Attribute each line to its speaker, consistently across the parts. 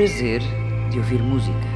Speaker 1: prazer de ouvir música.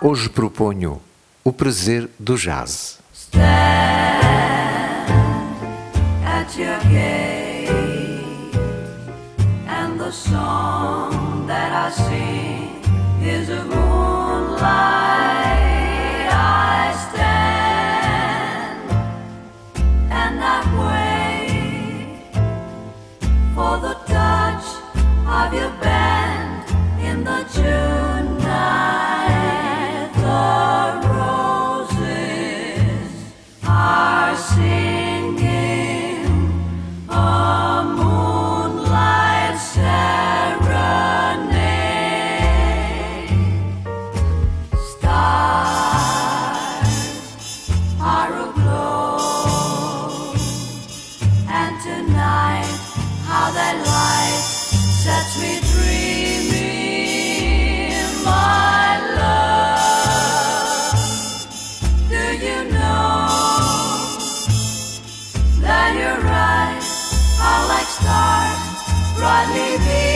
Speaker 2: Hoje proponho o prazer do jazz.
Speaker 3: me.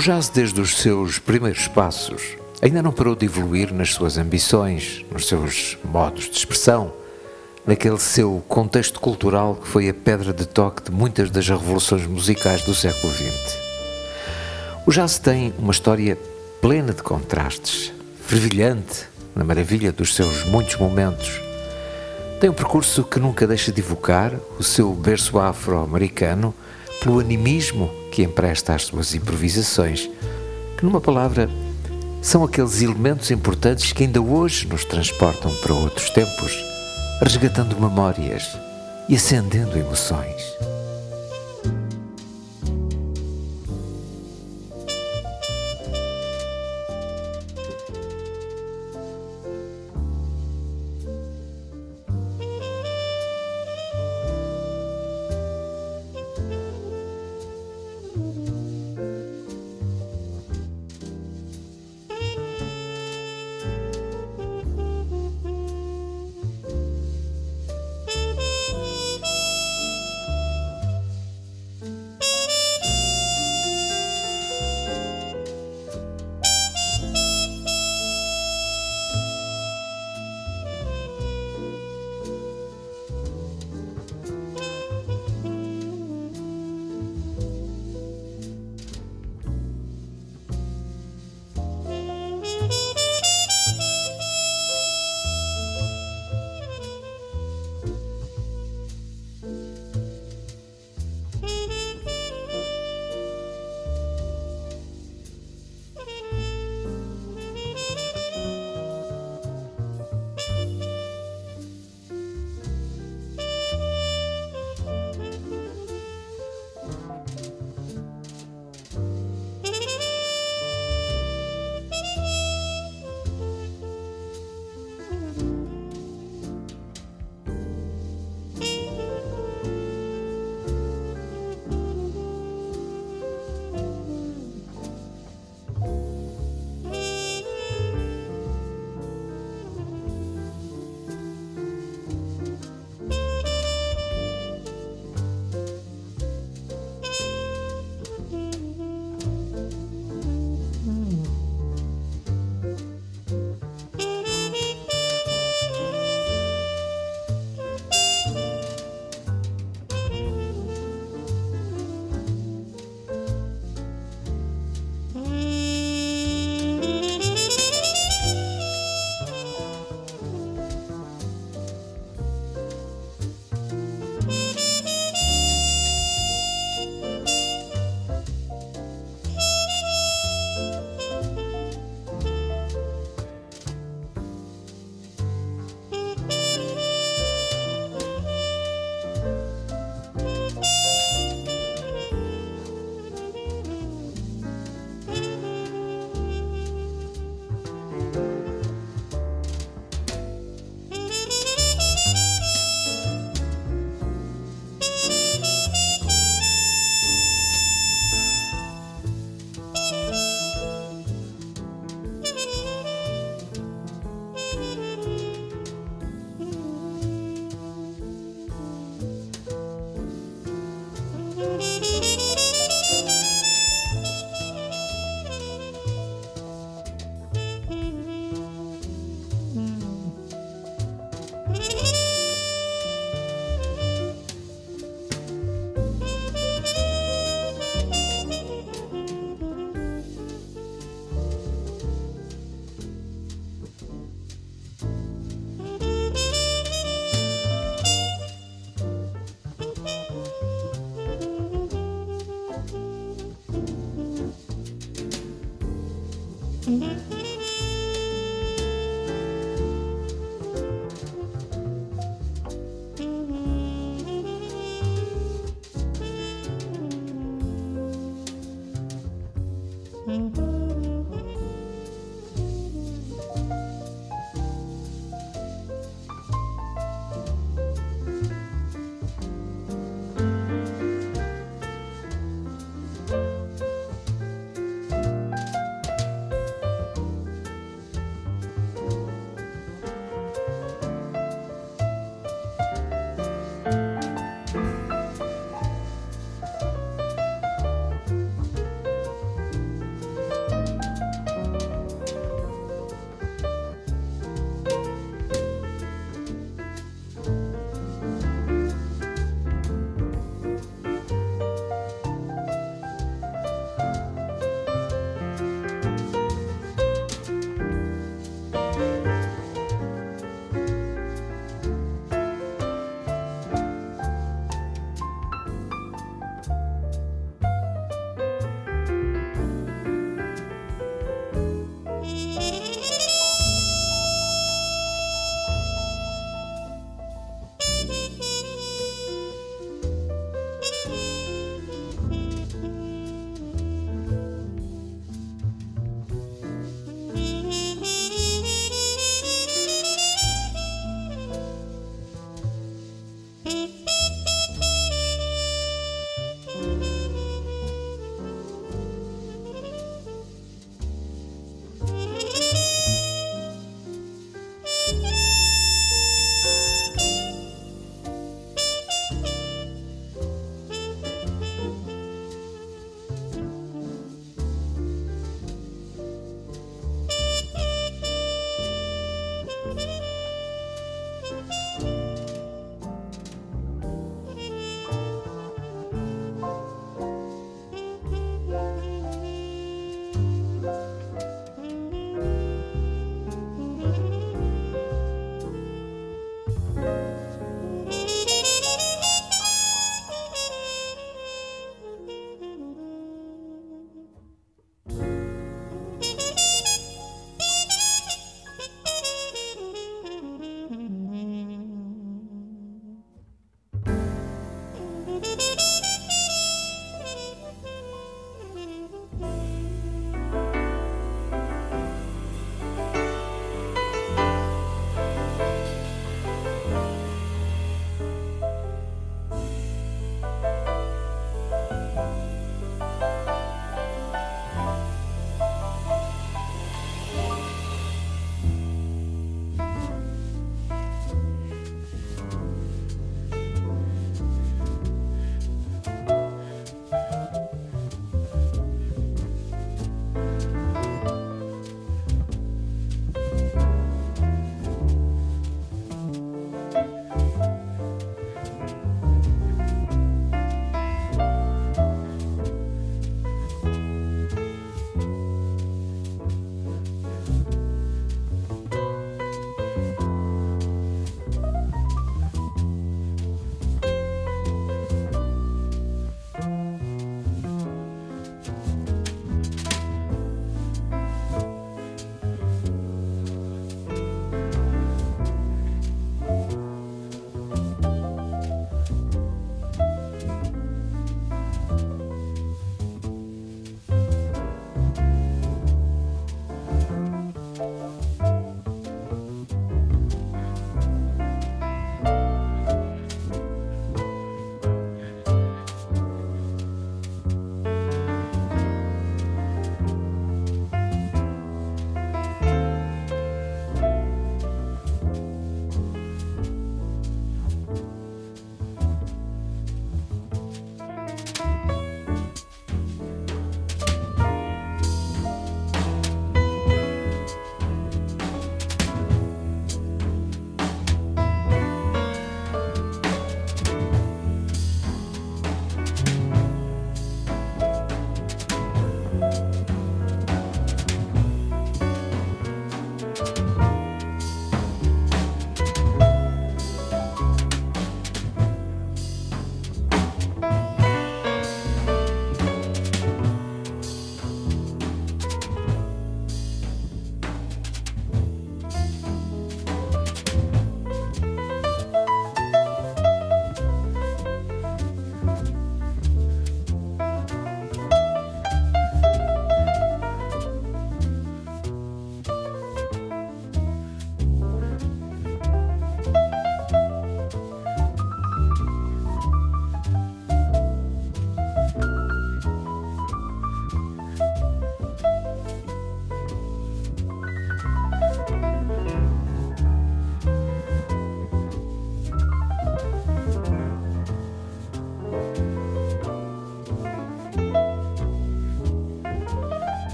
Speaker 2: O jazz, desde os seus primeiros passos, ainda não parou de evoluir nas suas ambições, nos seus modos de expressão, naquele seu contexto cultural que foi a pedra de toque de muitas das revoluções musicais do século XX. O jazz tem uma história plena de contrastes, fervilhante na maravilha dos seus muitos momentos. Tem um percurso que nunca deixa de evocar o seu berço afro-americano pelo animismo que empresta às suas improvisações, que, numa palavra, são aqueles elementos importantes que ainda hoje nos transportam para outros tempos, resgatando memórias e acendendo emoções.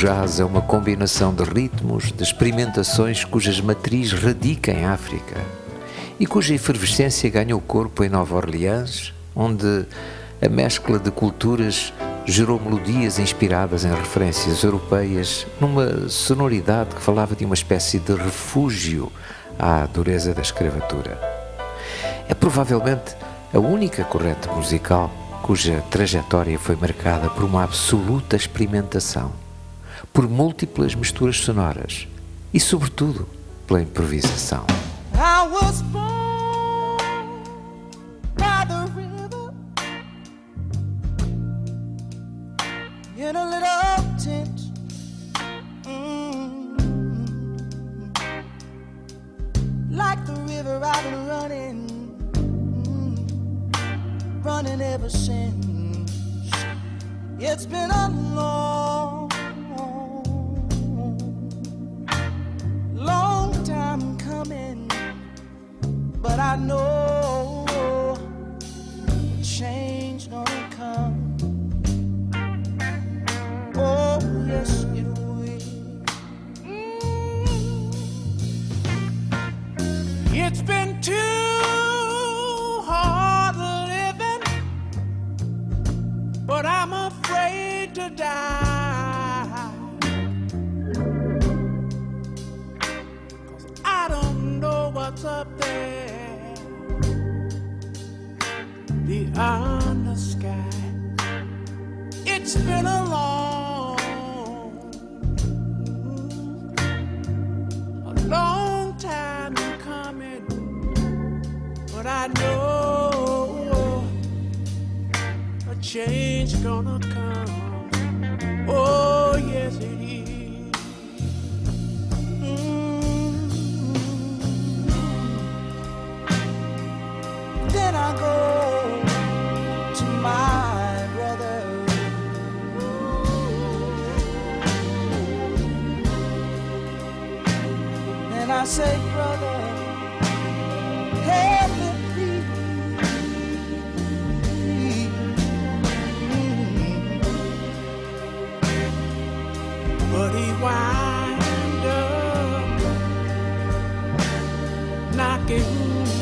Speaker 4: jazz é uma combinação de ritmos, de experimentações cujas matriz radica em África e cuja efervescência ganhou corpo em Nova Orleans, onde a mescla de culturas gerou melodias inspiradas em referências europeias, numa sonoridade que falava de uma espécie de refúgio à dureza da escravatura. É provavelmente a única corrente musical cuja trajetória foi marcada por uma absoluta experimentação por múltiplas misturas sonoras e, sobretudo, pela improvisação. Mm. Mm, running ever since. It's been a long I know. change gonna come?
Speaker 5: escape.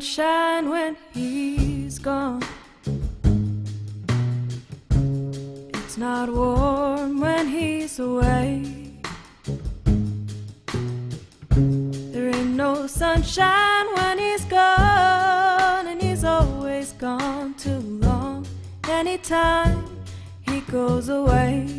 Speaker 5: sunshine when he's gone. It's not warm when he's away. There ain't no sunshine when he's gone, and he's always gone too long. Anytime he goes away.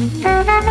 Speaker 2: Mm-hmm.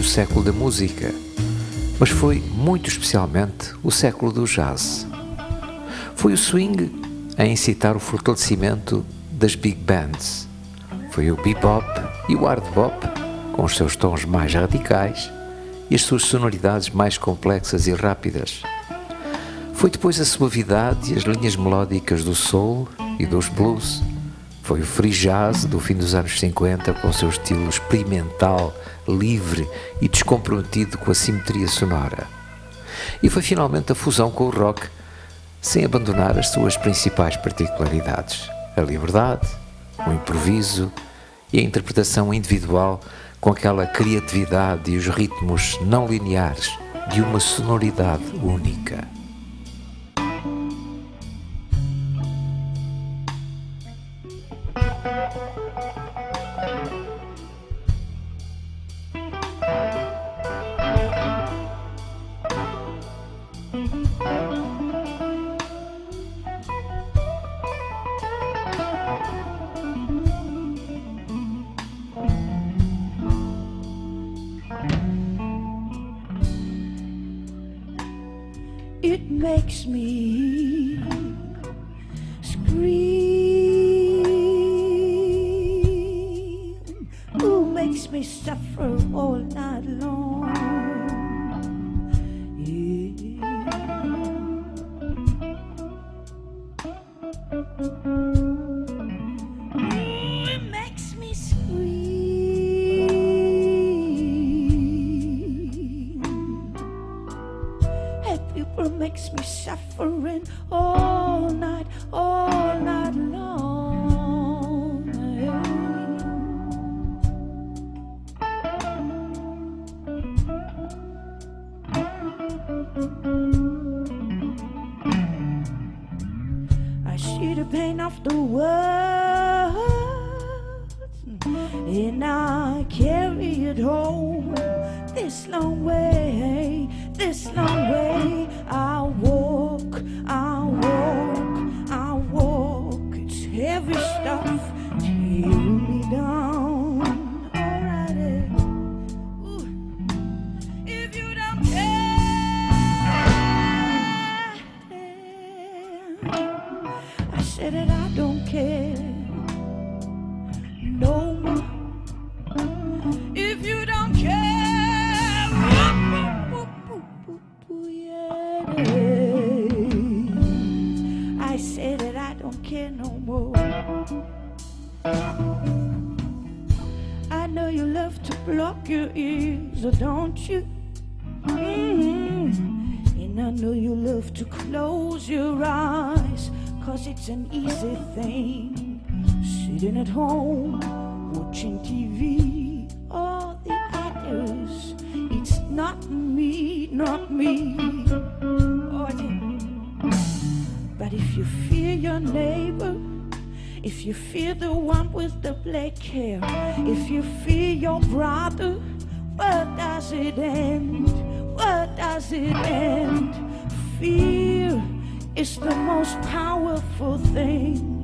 Speaker 2: O século da música, mas foi muito especialmente o século do jazz. Foi o swing a incitar o fortalecimento das big bands. Foi o bebop e o hard bop, com os seus tons mais radicais e as suas sonoridades mais complexas e rápidas. Foi depois a suavidade e as linhas melódicas do soul e dos blues foi o free jazz do fim dos anos 50 com o seu estilo experimental, livre e descomprometido com a simetria sonora. E foi finalmente a fusão com o rock, sem abandonar as suas principais particularidades: a liberdade, o improviso e a interpretação individual com aquela criatividade e os ritmos não lineares de uma sonoridade única.
Speaker 6: Home, watching TV, all the others. It's not me, not me. Oh. But if you fear your neighbor, if you fear the one with the black hair, if you fear your brother, where does it end? Where does it end? Fear is the most powerful thing.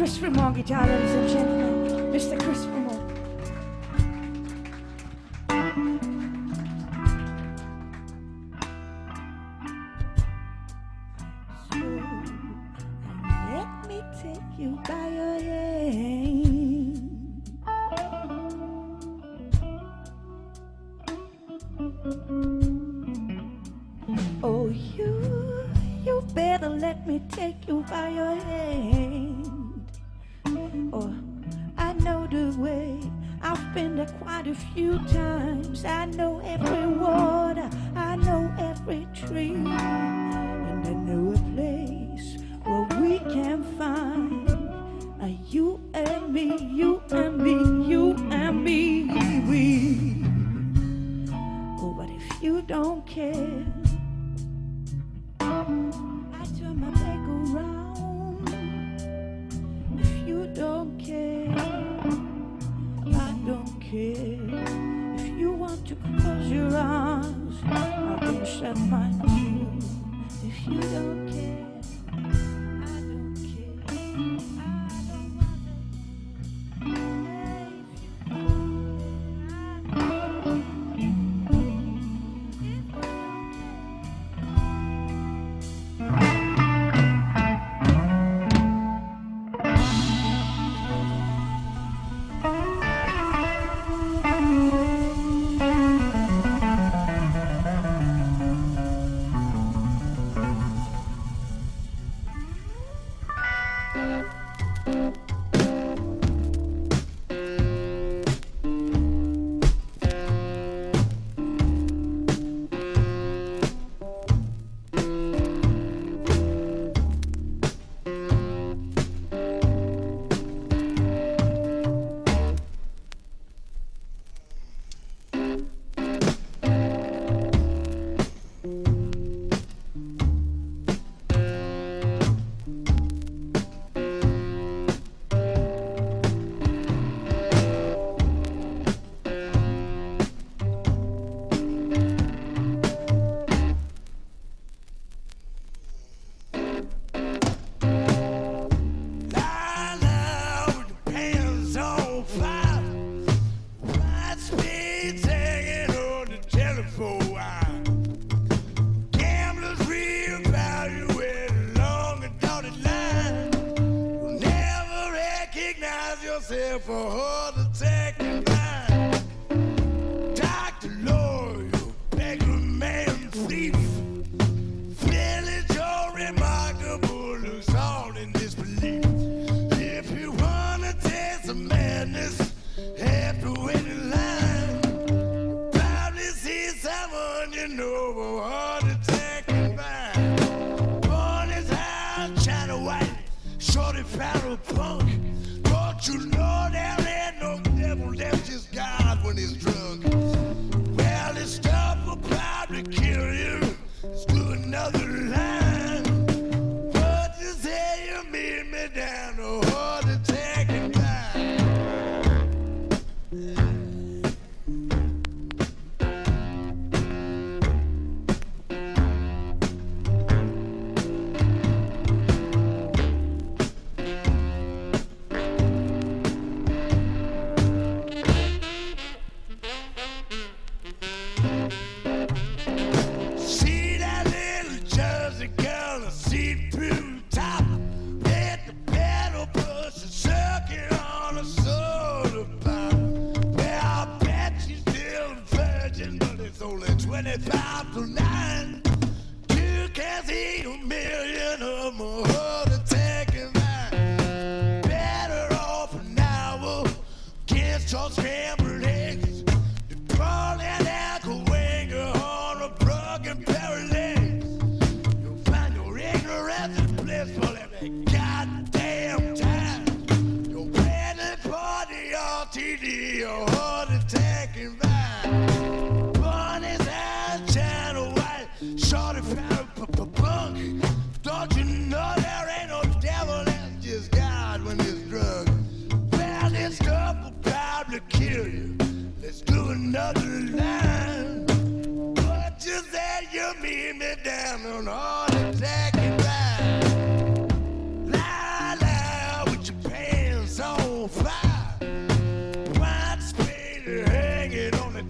Speaker 6: Christopher Mortgage, ladies and gentlemen. Mr. Christopher.
Speaker 7: Shorty Pharaoh Punk. Don't you know there ain't no devil left just God when he's drunk?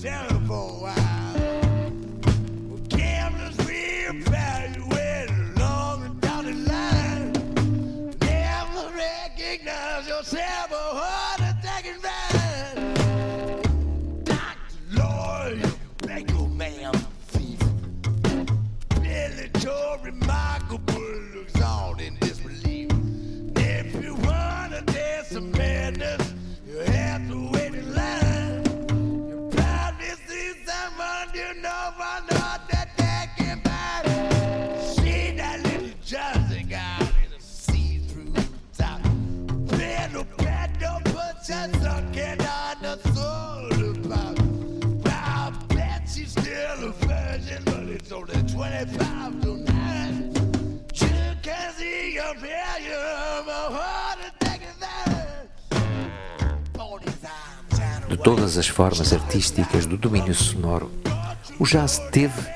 Speaker 2: Jerry. Formas artísticas do domínio sonoro, o jazz teve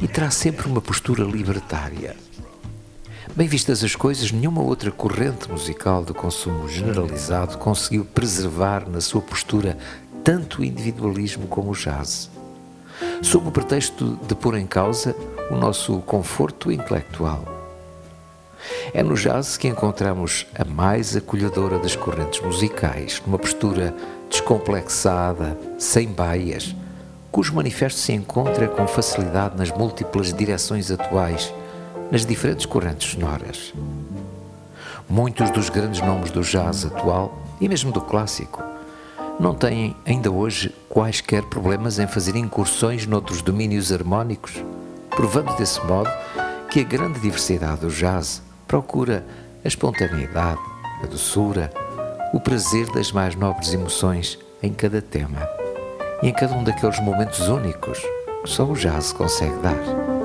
Speaker 2: e terá sempre uma postura libertária. Bem vistas as coisas, nenhuma outra corrente musical de consumo generalizado conseguiu preservar na sua postura tanto o individualismo como o jazz. Sob o pretexto de pôr em causa o nosso conforto intelectual. É no jazz que encontramos a mais acolhedora das correntes musicais, numa postura descomplexada, sem baias, cujo manifesto se encontra com facilidade nas múltiplas direções atuais, nas diferentes correntes sonoras. Muitos dos grandes nomes do jazz atual e mesmo do clássico não têm ainda hoje quaisquer problemas em fazer incursões noutros domínios harmónicos, provando desse modo que a grande diversidade do jazz procura a espontaneidade, a doçura, o prazer das mais nobres emoções em cada tema e em cada um daqueles momentos únicos que só o jazz consegue dar.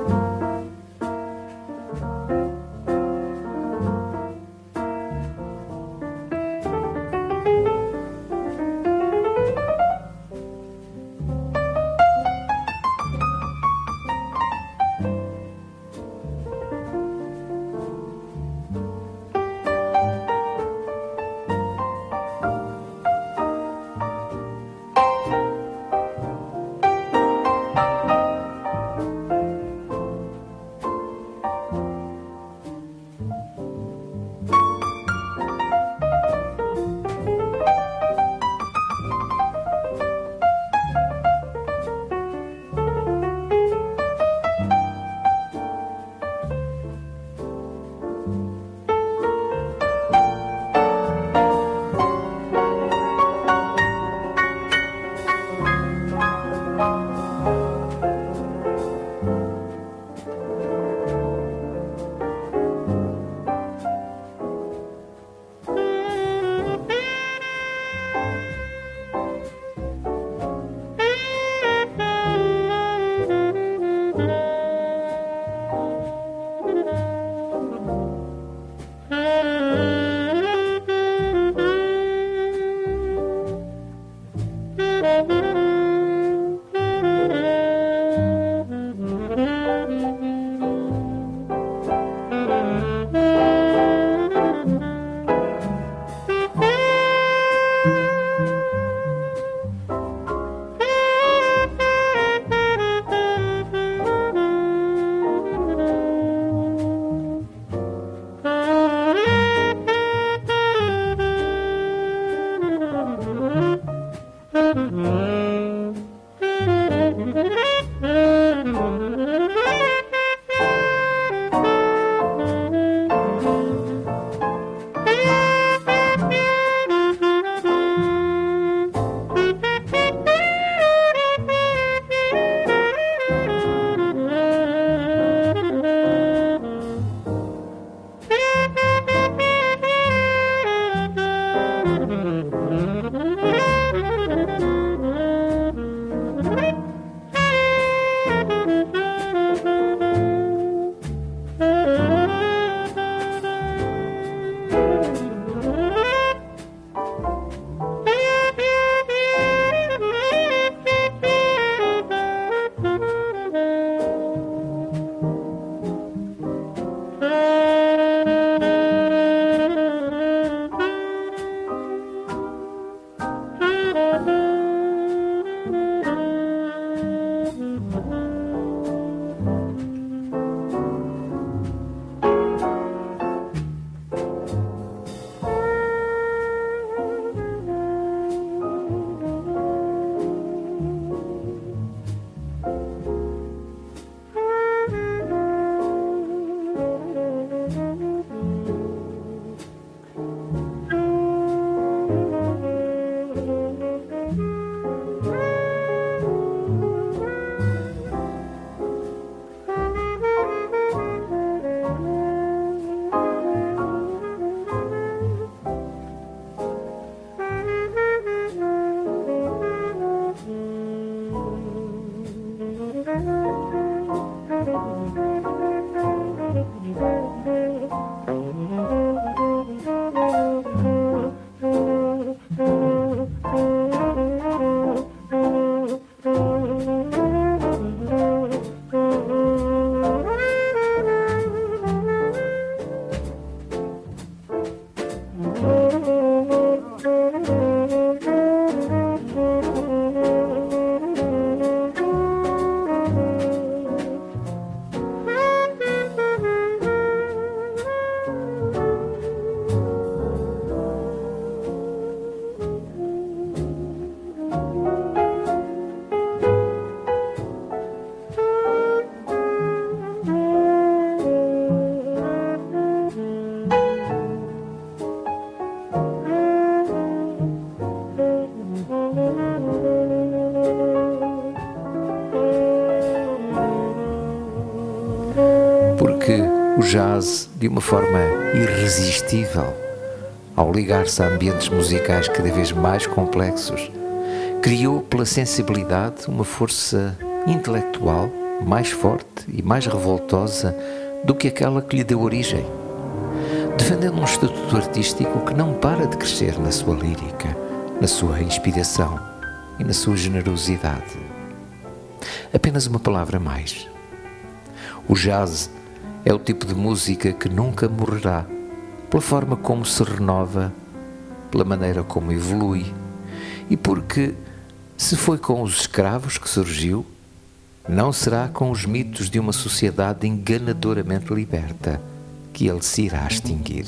Speaker 2: De uma forma irresistível, ao ligar-se a ambientes musicais cada vez mais complexos, criou pela sensibilidade uma força intelectual mais forte e mais revoltosa do que aquela que lhe deu origem, defendendo um estatuto artístico que não para de crescer na sua lírica, na sua inspiração e na sua generosidade. Apenas uma palavra mais. O jazz é o tipo de música que nunca morrerá, pela forma como se renova, pela maneira como evolui e porque, se foi com os escravos que surgiu, não será com os mitos de uma sociedade enganadoramente liberta que ele se irá extinguir.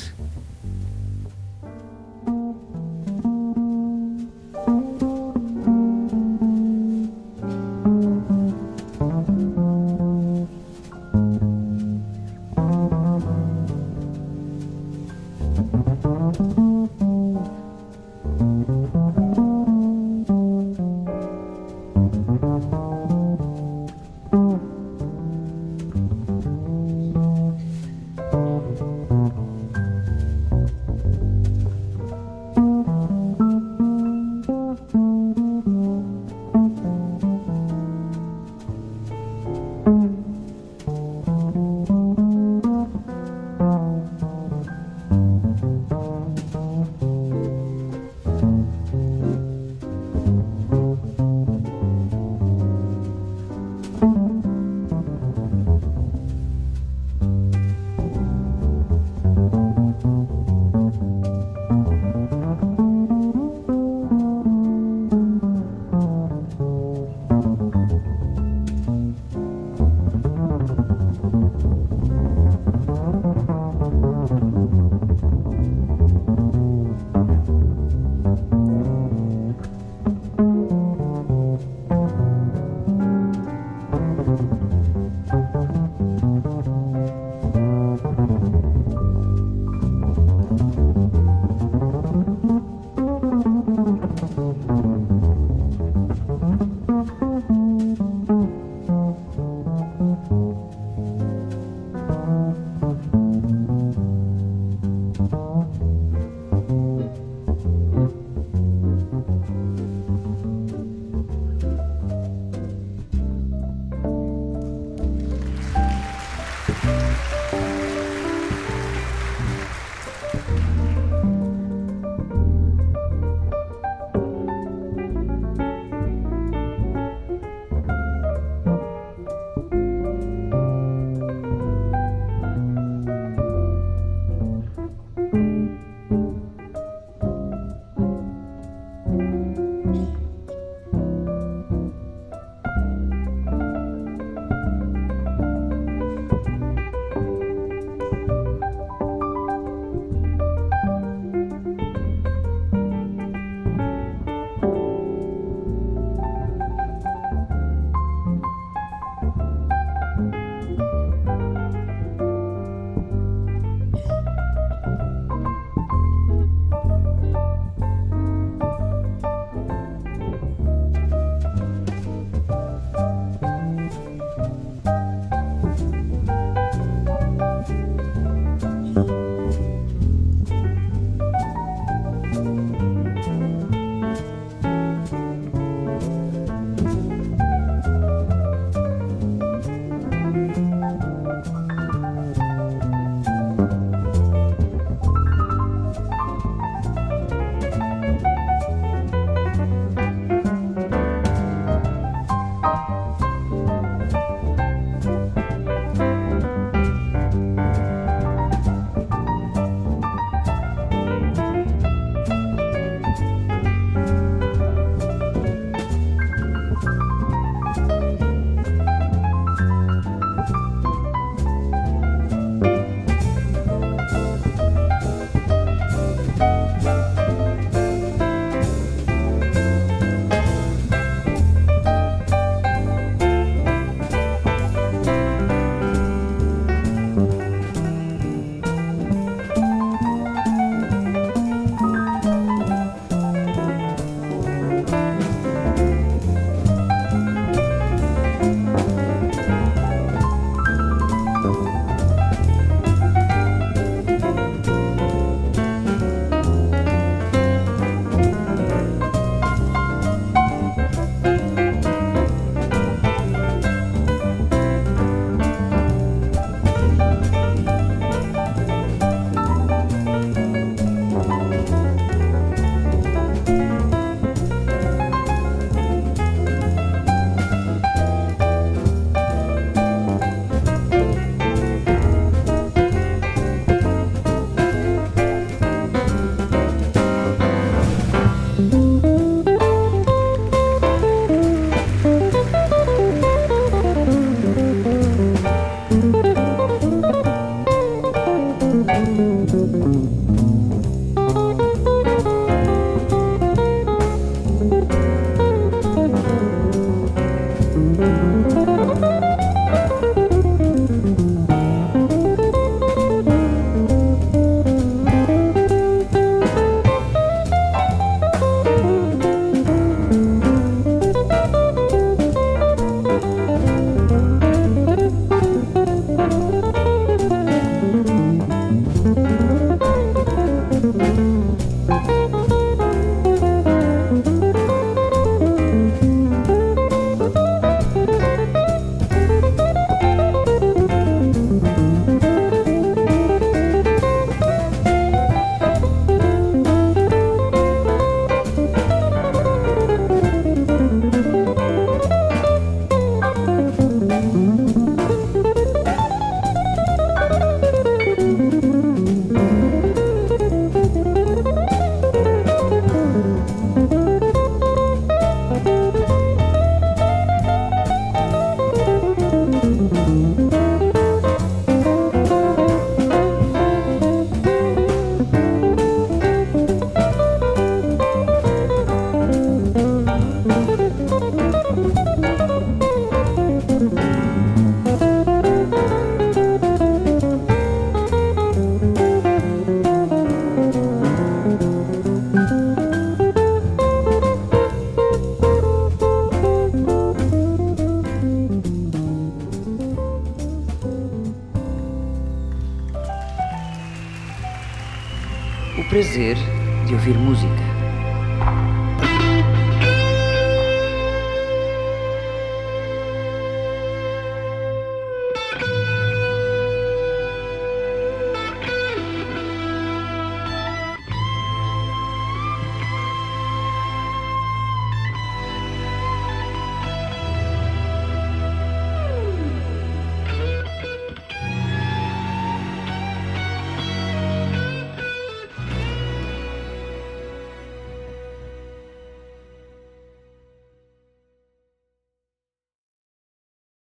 Speaker 2: Música